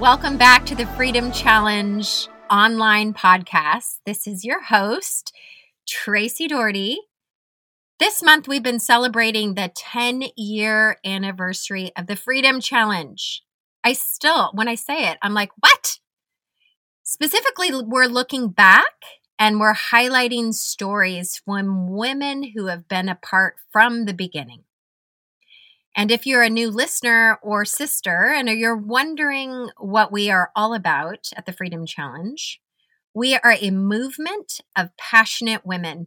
Welcome back to the Freedom Challenge online podcast. This is your host, Tracy Doherty. This month, we've been celebrating the 10 year anniversary of the Freedom Challenge. I still, when I say it, I'm like, what? Specifically, we're looking back and we're highlighting stories from women who have been apart from the beginning. And if you're a new listener or sister and you're wondering what we are all about at the Freedom Challenge, we are a movement of passionate women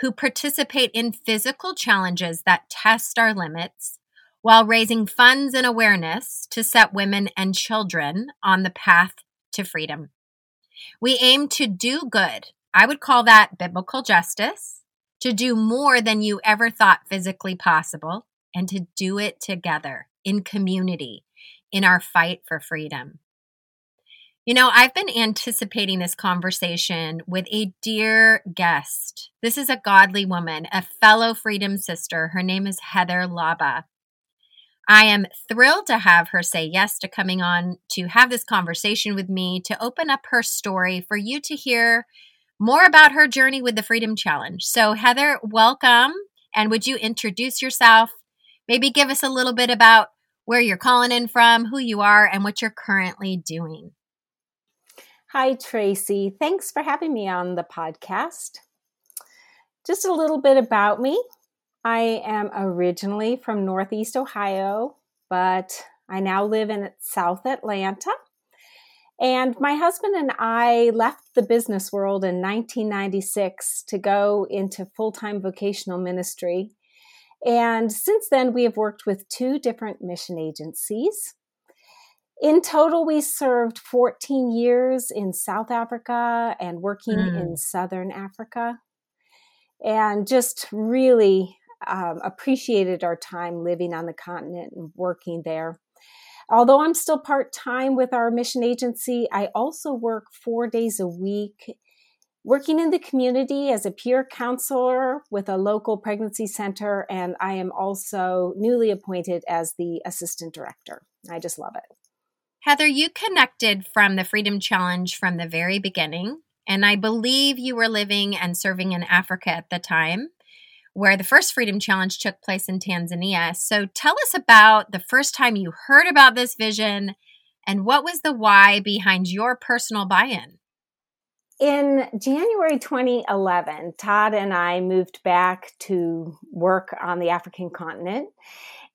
who participate in physical challenges that test our limits while raising funds and awareness to set women and children on the path to freedom. We aim to do good. I would call that biblical justice, to do more than you ever thought physically possible and to do it together in community in our fight for freedom. You know, I've been anticipating this conversation with a dear guest. This is a godly woman, a fellow freedom sister. Her name is Heather Laba. I am thrilled to have her say yes to coming on to have this conversation with me, to open up her story for you to hear more about her journey with the Freedom Challenge. So, Heather, welcome. And would you introduce yourself Maybe give us a little bit about where you're calling in from, who you are, and what you're currently doing. Hi, Tracy. Thanks for having me on the podcast. Just a little bit about me. I am originally from Northeast Ohio, but I now live in South Atlanta. And my husband and I left the business world in 1996 to go into full time vocational ministry and since then, we have worked with two different mission agencies. In total, we served 14 years in South Africa and working mm. in Southern Africa. And just really um, appreciated our time living on the continent and working there. Although I'm still part time with our mission agency, I also work four days a week working in the community as a peer counselor with a local pregnancy center, and I am also newly appointed as the assistant director. I just love it. Heather, you connected from the Freedom Challenge from the very beginning, and I believe you were living and serving in Africa at the time. Where the first Freedom Challenge took place in Tanzania. So tell us about the first time you heard about this vision and what was the why behind your personal buy in? In January 2011, Todd and I moved back to work on the African continent.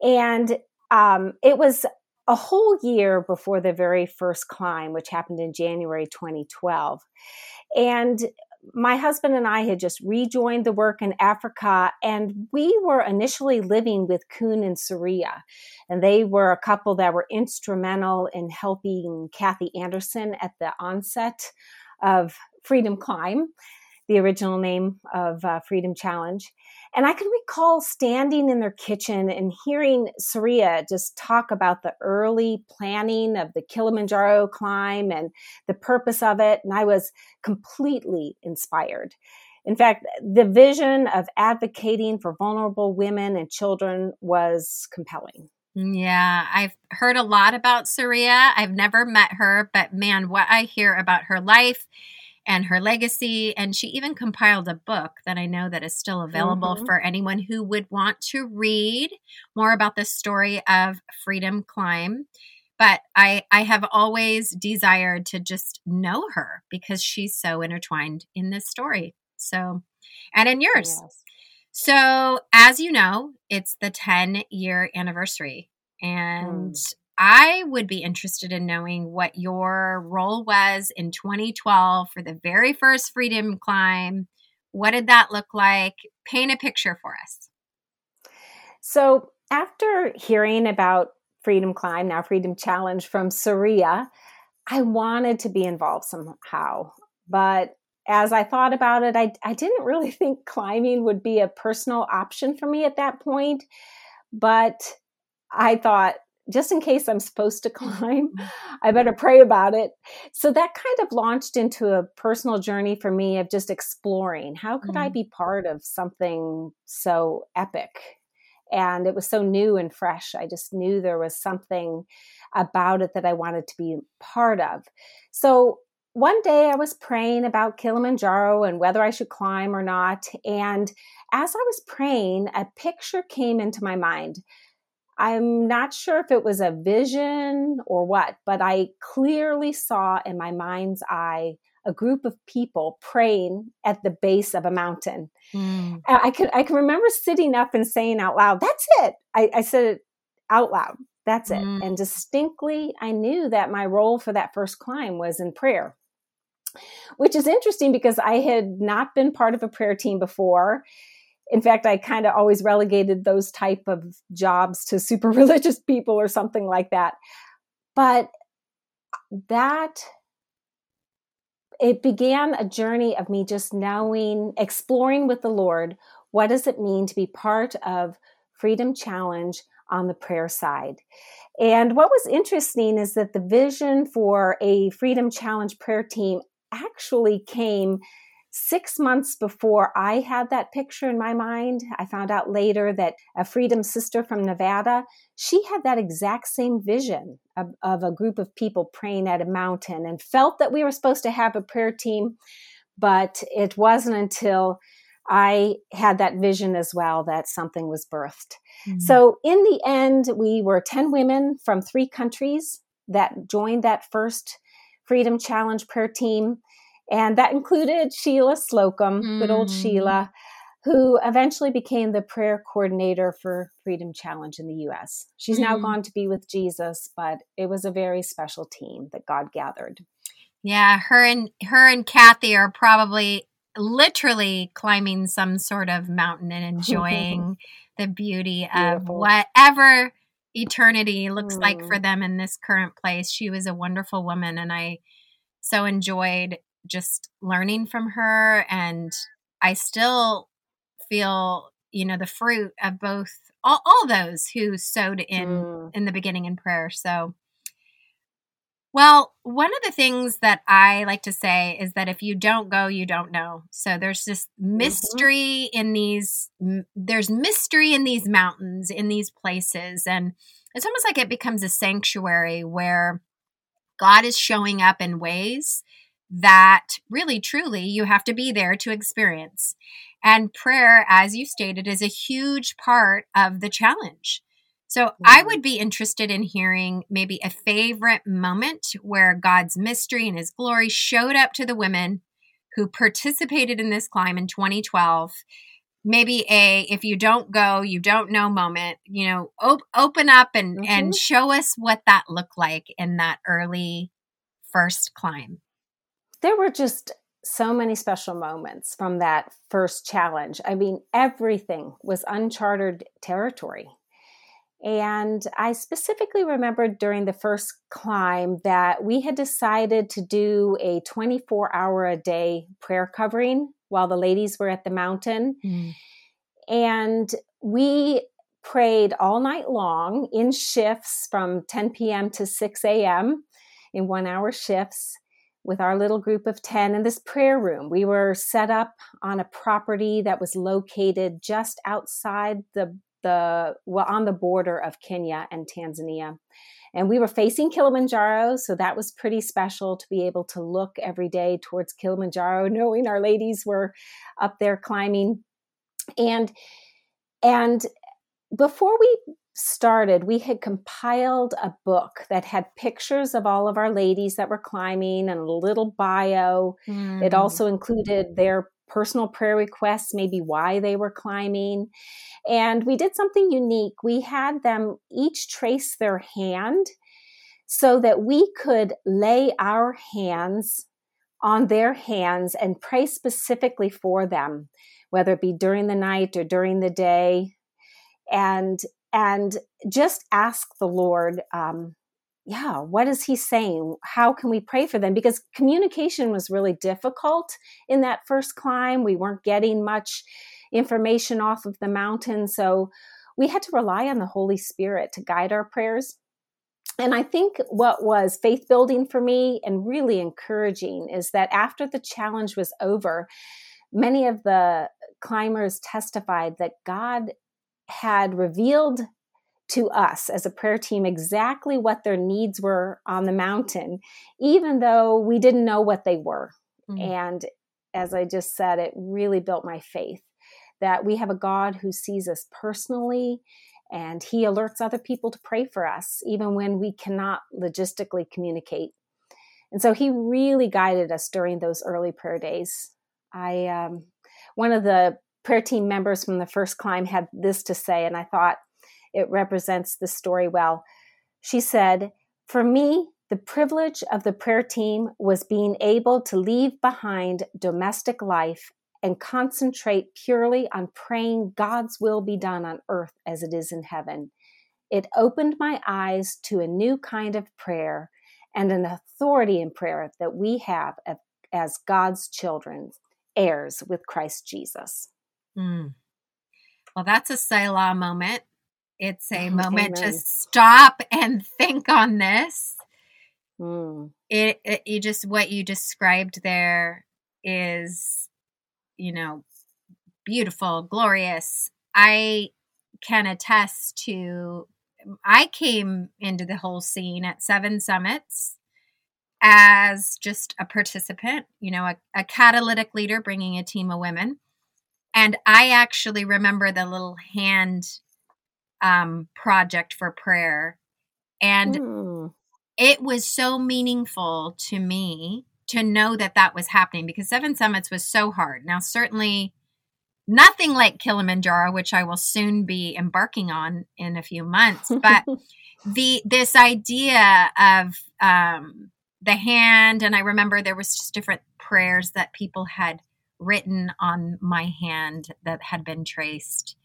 And um, it was a whole year before the very first climb, which happened in January 2012. And my husband and I had just rejoined the work in Africa, and we were initially living with Kuhn and Saria. And they were a couple that were instrumental in helping Kathy Anderson at the onset of Freedom Climb, the original name of uh, Freedom Challenge. And I can recall standing in their kitchen and hearing Saria just talk about the early planning of the Kilimanjaro climb and the purpose of it. And I was completely inspired. In fact, the vision of advocating for vulnerable women and children was compelling. Yeah, I've heard a lot about Saria. I've never met her, but man, what I hear about her life and her legacy and she even compiled a book that i know that is still available mm-hmm. for anyone who would want to read more about the story of freedom climb but i i have always desired to just know her because she's so intertwined in this story so and in yours yes. so as you know it's the 10 year anniversary and mm. I would be interested in knowing what your role was in 2012 for the very first Freedom Climb. What did that look like? Paint a picture for us. So, after hearing about Freedom Climb, now Freedom Challenge from Saria, I wanted to be involved somehow. But as I thought about it, I, I didn't really think climbing would be a personal option for me at that point. But I thought, just in case I'm supposed to climb, I better pray about it. So that kind of launched into a personal journey for me of just exploring how could mm. I be part of something so epic? And it was so new and fresh. I just knew there was something about it that I wanted to be part of. So one day I was praying about Kilimanjaro and whether I should climb or not. And as I was praying, a picture came into my mind. I'm not sure if it was a vision or what, but I clearly saw in my mind's eye a group of people praying at the base of a mountain. Mm. I could I can remember sitting up and saying out loud, "That's it." I, I said it out loud. That's it. Mm. And distinctly, I knew that my role for that first climb was in prayer which is interesting because I had not been part of a prayer team before. In fact, I kind of always relegated those type of jobs to super religious people or something like that. But that it began a journey of me just knowing, exploring with the Lord, what does it mean to be part of Freedom Challenge on the prayer side? And what was interesting is that the vision for a Freedom Challenge prayer team actually came six months before I had that picture in my mind. I found out later that a Freedom sister from Nevada, she had that exact same vision of, of, a group of people praying at a mountain and felt that we were supposed to have a prayer team. But it wasn't until I had that vision as well that something was birthed. Mm-hmm. So, in the end, we were 10 women from three countries that joined that first Freedom Challenge prayer team. And that included Sheila Slocum, mm. good old mm. Sheila, who eventually became the prayer coordinator for Freedom Challenge in the US. She's mm. now gone to be with Jesus, but it was a very special team that God gathered. Yeah, her and her and Kathy are probably literally climbing some sort of mountain and enjoying the beauty of whatever eternity looks mm. like for mm. them in this current place. She was a wonderful woman, and I so enjoyed just learning from her. And I still feel, you know, the fruit of both all, all those who sowed in mm. in the beginning in prayer. So well, one of the things that I like to say is that if you don't go, you don't know. So there's this mm-hmm. mystery mm-hmm. in these, there's mystery in these mountains, in these places. And it's almost like it becomes a sanctuary where God is showing up in ways that really, truly, you have to be there to experience. And prayer, as you stated, is a huge part of the challenge. So mm-hmm. I would be interested in hearing maybe a favorite moment where God's mystery and his glory showed up to the women who participated in this climb in 2012. Maybe a if you don't go, you don't know moment, you know, op- open up and mm-hmm. and show us what that looked like in that early first climb. There were just so many special moments from that first challenge. I mean, everything was uncharted territory. And I specifically remembered during the first climb that we had decided to do a 24 hour a day prayer covering while the ladies were at the mountain. Mm. And we prayed all night long in shifts from 10 p.m. to 6 a.m. in one hour shifts with our little group of 10 in this prayer room. We were set up on a property that was located just outside the the well on the border of Kenya and Tanzania. And we were facing Kilimanjaro, so that was pretty special to be able to look every day towards Kilimanjaro, knowing our ladies were up there climbing. And and before we started, we had compiled a book that had pictures of all of our ladies that were climbing and a little bio. Mm. It also included their personal prayer requests, maybe why they were climbing. And we did something unique. We had them each trace their hand so that we could lay our hands on their hands and pray specifically for them, whether it be during the night or during the day. And and just ask the Lord um, yeah, what is he saying? How can we pray for them? Because communication was really difficult in that first climb. We weren't getting much information off of the mountain. So we had to rely on the Holy Spirit to guide our prayers. And I think what was faith building for me and really encouraging is that after the challenge was over, many of the climbers testified that God had revealed to us as a prayer team exactly what their needs were on the mountain, even though we didn't know what they were. Mm-hmm. And as I just said, it really built my faith that we have a God who sees us personally and he alerts other people to pray for us, even when we cannot logistically communicate. And so he really guided us during those early prayer days. I, um, one of the prayer team members from the first climb had this to say, and I thought, it represents the story well. She said, For me, the privilege of the prayer team was being able to leave behind domestic life and concentrate purely on praying God's will be done on earth as it is in heaven. It opened my eyes to a new kind of prayer and an authority in prayer that we have as God's children, heirs with Christ Jesus. Mm. Well, that's a Selah moment. It's a moment Amen. to stop and think on this. Mm. It, it, you just what you described there is, you know, beautiful, glorious. I can attest to. I came into the whole scene at Seven Summits as just a participant, you know, a, a catalytic leader bringing a team of women. And I actually remember the little hand um, project for prayer. And mm. it was so meaningful to me to know that that was happening because Seven Summits was so hard. Now, certainly nothing like Kilimanjaro, which I will soon be embarking on in a few months, but the this idea of um, the hand, and I remember there was just different prayers that people had written on my hand that had been traced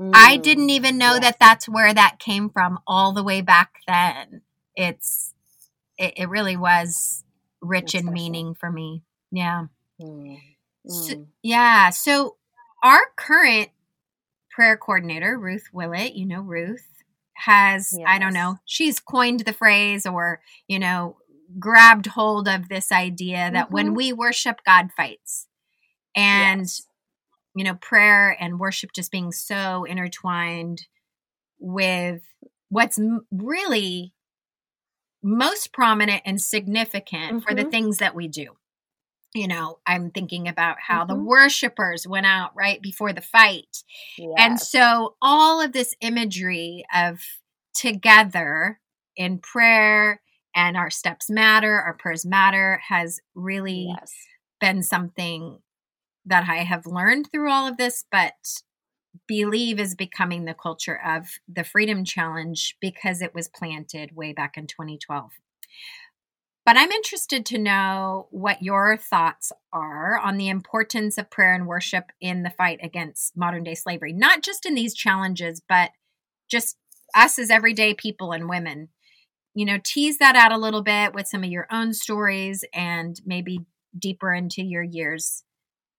Mm. I didn't even know yes. that that's where that came from all the way back then. It's it, it really was rich in meaning for me. Yeah. Mm. So, mm. yeah. So our current prayer coordinator, Ruth Willett, you know Ruth, has yes. I don't know, she's coined the phrase or, you know, grabbed hold of this idea that mm-hmm. when we worship, God fights. And yes you know, prayer and worship just being so intertwined with what's really most prominent and significant mm-hmm. for the mm-hmm. things that we do. You know, I'm thinking about how mm-hmm. the worshipers went out right before the fight. Yes. And so all of this imagery of together in prayer and our steps matter, our prayers matter has really yes. been something that I have learned through all of this, but believe is becoming the culture of the Freedom Challenge because it was planted way back in 2012. But I'm interested to know what your thoughts are on the importance of prayer and worship in the fight against modern day slavery, not just in these challenges, but just us as everyday people and women. You know, tease that out a little bit with some of your own stories and maybe deeper into your years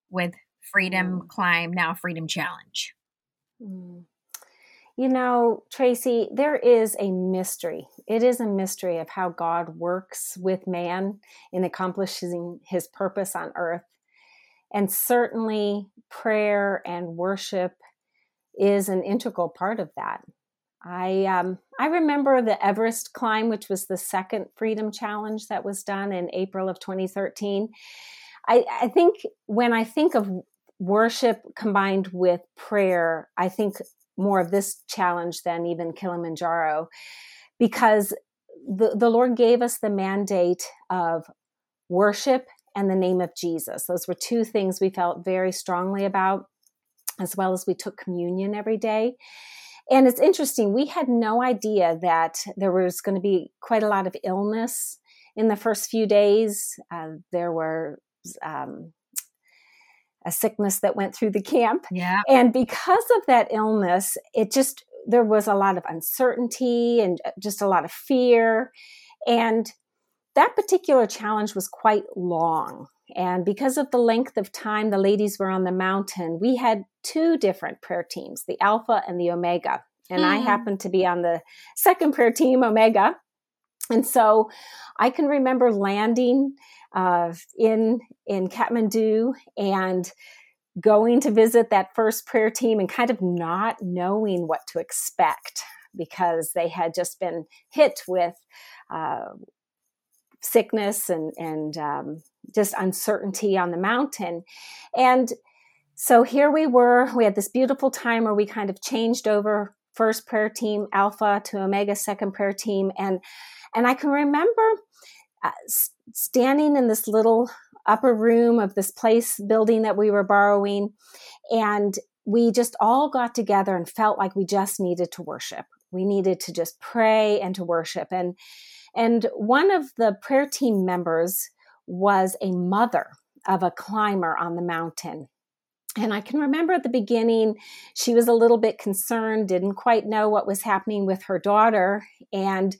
with Freedom mm. Climb, now Freedom Challenge? Mm. You know, Tracy, there is a mystery. It is a mystery of how God works with man in accomplishing his purpose on earth. And certainly, prayer and worship is an integral part of that. I um, I remember the Everest climb, which was the second Freedom Challenge that was done in April of 2013, I, I think when I think of worship combined with prayer, I think more of this challenge than even Kilimanjaro, because the, the Lord gave us the mandate of worship and the name of Jesus. Those were two things we felt very strongly about, as well as we took communion every day. And it's interesting, we had no idea that there was going to be quite a lot of illness in the first few days. Uh, there were um, a sickness that went through the camp. Yeah. And because of that illness, it just there was a lot of uncertainty and uh, just a lot of fear. And that particular challenge was quite long. And because of the length of time the ladies were on the mountain, we had two different prayer teams, the Alpha and the Omega. And mm. I hmm. happened to be on the second prayer team, Omega. And so I can remember landing uh, in in Kathmandu and going to visit that first prayer team and kind of not knowing what to expect because they had just been hit with uh, sickness and and um, just uncertainty on the mountain. And so here we were we had this beautiful time where we kind of changed over first prayer team alpha to omega second prayer team and and i can remember uh, standing in this little upper room of this place building that we were borrowing. And we just all got together and felt like we just needed to worship. We needed to just pray and to worship. And and one of the prayer team members was a mother of a climber on the mountain. And I can remember at the beginning, she was a little bit concerned, didn't quite know what was happening with her daughter. And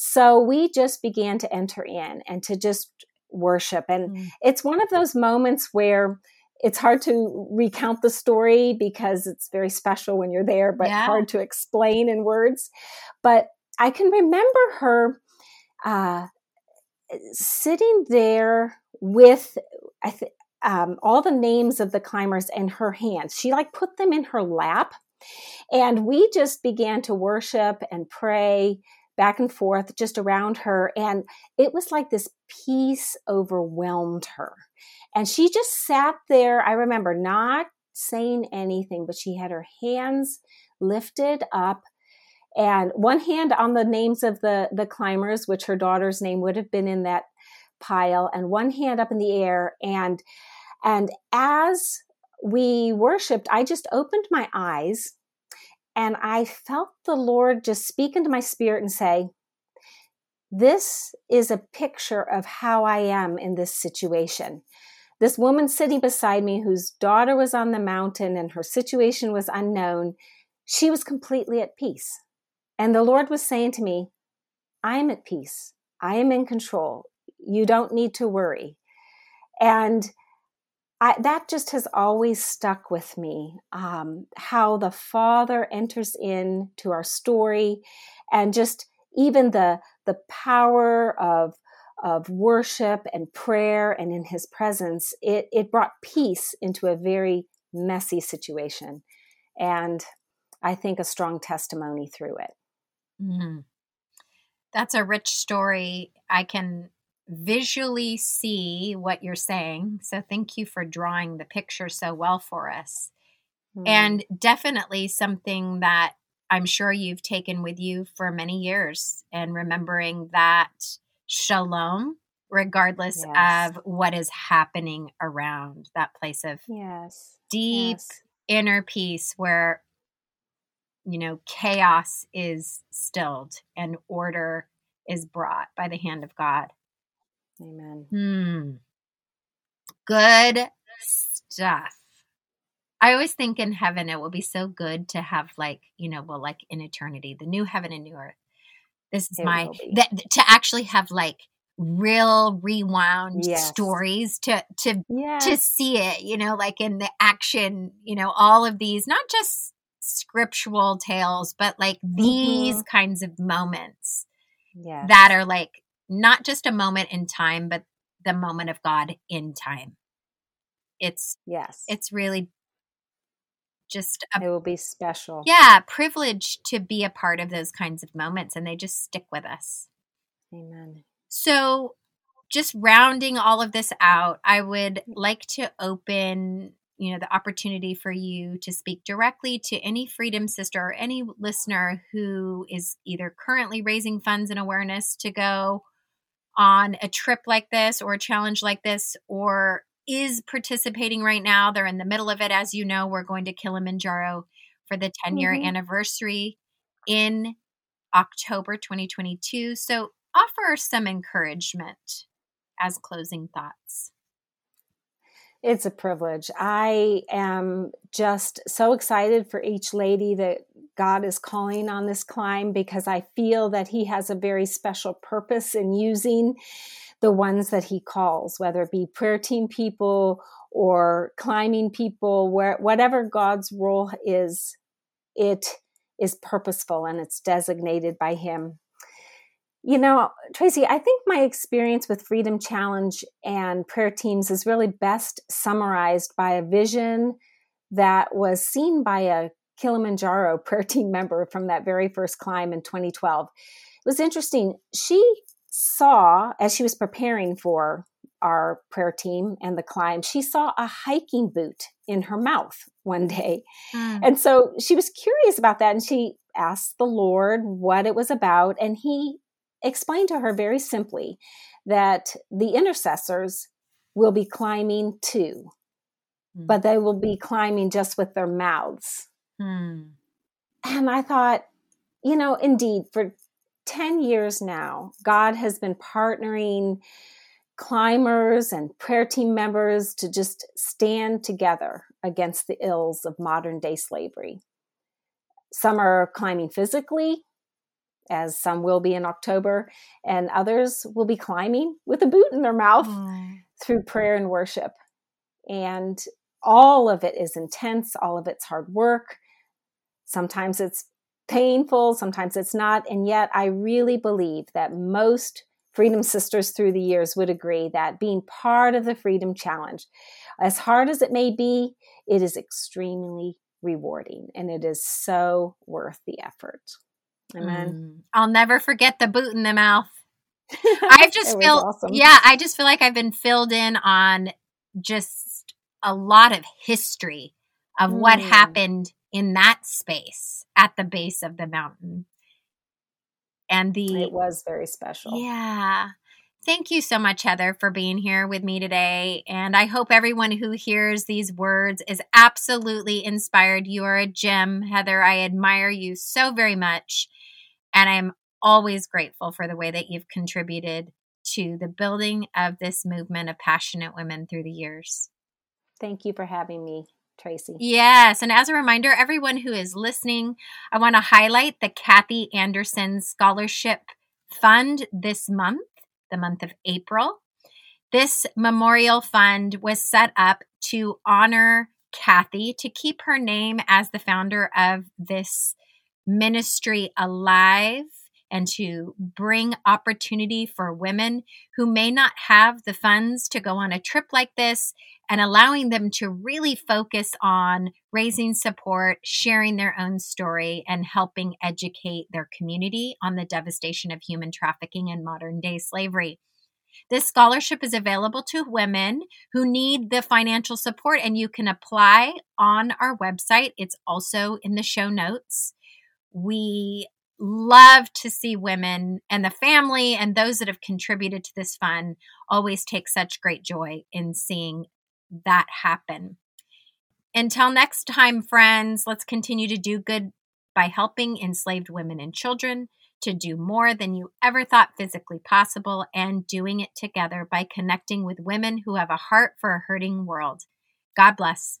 so we just began to enter in and to just worship. And mm. it's one of those moments where it's hard to recount the story because it's very special when you're there, but yeah. hard to explain in words. But I can remember her uh, sitting there with I th- um, all the names of the climbers in her hands. She like put them in her lap. And we just began to worship and pray back and forth just around her. And it was like this peace overwhelmed her. And she just sat there. I remember not saying anything, but she had her hands lifted up and one hand on the names of the, the climbers, which her daughter's name would have been in that pile, and one hand up in the air. And, and as we worshiped, I just opened my eyes and I felt the Lord just speak into my spirit and say, This is a picture of how I am in this situation. This woman sitting beside me, whose daughter was on the mountain and her situation was unknown, she was completely at peace. And the Lord was saying to me, I am at peace. I am in control. You don't need to worry. And I, that just has always stuck with me. Um, how the Father enters in to our story, and just even the the power of of worship and prayer, and in His presence, it it brought peace into a very messy situation, and I think a strong testimony through it. Mm-hmm. That's a rich story. I can visually see what you're saying. So thank you for drawing the picture so well for us. Mm. And definitely something that I'm sure you've taken with you for many years and remembering that shalom regardless yes. of what is happening around that place of yes deep yes. inner peace where you know chaos is stilled and order is brought by the hand of God Amen. Hmm. Good stuff. I always think in heaven it will be so good to have like, you know, well, like in eternity, the new heaven and new earth. This is it my that to actually have like real rewound yes. stories to to yes. to see it, you know, like in the action, you know, all of these, not just scriptural tales, but like these mm-hmm. kinds of moments yes. that are like not just a moment in time, but the moment of God in time. It's yes, it's really just a, it will be special. Yeah, privilege to be a part of those kinds of moments, and they just stick with us. Amen. So, just rounding all of this out, I would like to open you know the opportunity for you to speak directly to any freedom sister or any listener who is either currently raising funds and awareness to go on a trip like this or a challenge like this or is participating right now. They're in the middle of it. As you know, we're going to Kilimanjaro for the 10 year mm-hmm. anniversary in October 2022. So offer some encouragement as closing thoughts. It's a privilege. I am just so excited for each lady that God is calling on this climb because I feel that He has a very special purpose in using the ones that He calls, whether it be prayer team people or climbing people, where whatever God's role is, it is purposeful and it's designated by Him. You know, Tracy, I think my experience with Freedom Challenge and prayer teams is really best summarized by a vision that was seen by a Kilimanjaro prayer team member from that very first climb in 2012. It was interesting. She saw, as she was preparing for our prayer team and the climb, she saw a hiking boot in her mouth one day. Mm. And so she was curious about that and she asked the Lord what it was about. And he explained to her very simply that the intercessors will be climbing too, mm. but they will be climbing just with their mouths. Mm. And I thought, you know, indeed, for 10 years now, God has been partnering climbers and prayer team members to just stand together against the ills of modern day slavery. Some are climbing physically, as some will be in October, and others will be climbing with a boot in their mouth mm. through prayer and worship. And all of it is intense, all of it's hard work. Sometimes it's painful, sometimes it's not. And yet, I really believe that most Freedom Sisters through the years would agree that being part of the Freedom Challenge, as hard as it may be, it is extremely rewarding and it is so worth the effort. Amen. Mm. I'll never forget the boot in the mouth. I just feel, awesome. yeah, I just feel like I've been filled in on just a lot of history of mm. what happened in that space at the base of the mountain and the it was very special. Yeah. Thank you so much, Heather, for being here with me today. And I hope everyone who hears these words is absolutely inspired. You are a gem, Heather. I admire you so very much. And I'm always grateful for the way that you've contributed to the building of this movement of passionate women through the years. Thank you for having me. Tracy. Yes. And as a reminder, everyone who is listening, I want to highlight the Kathy Anderson Scholarship Fund this month, the month of April. This memorial fund was set up to honor Kathy, to keep her name as the founder of this ministry alive and to bring opportunity for women who may not have the funds to go on a trip like this and allowing them to really focus on raising support, sharing their own story, and helping educate their community on the devastation of human trafficking and modern day slavery. This scholarship is available to women who need the financial support, and you can apply on our website. It's also in the show notes. We love to see women and the family and those that have contributed to this fund always take such great joy in seeing that happen. Until next time, friends, let's continue to do good by helping enslaved women and children to do more than you ever thought physically possible and doing it together by connecting with women who have a heart for a hurting world. God bless.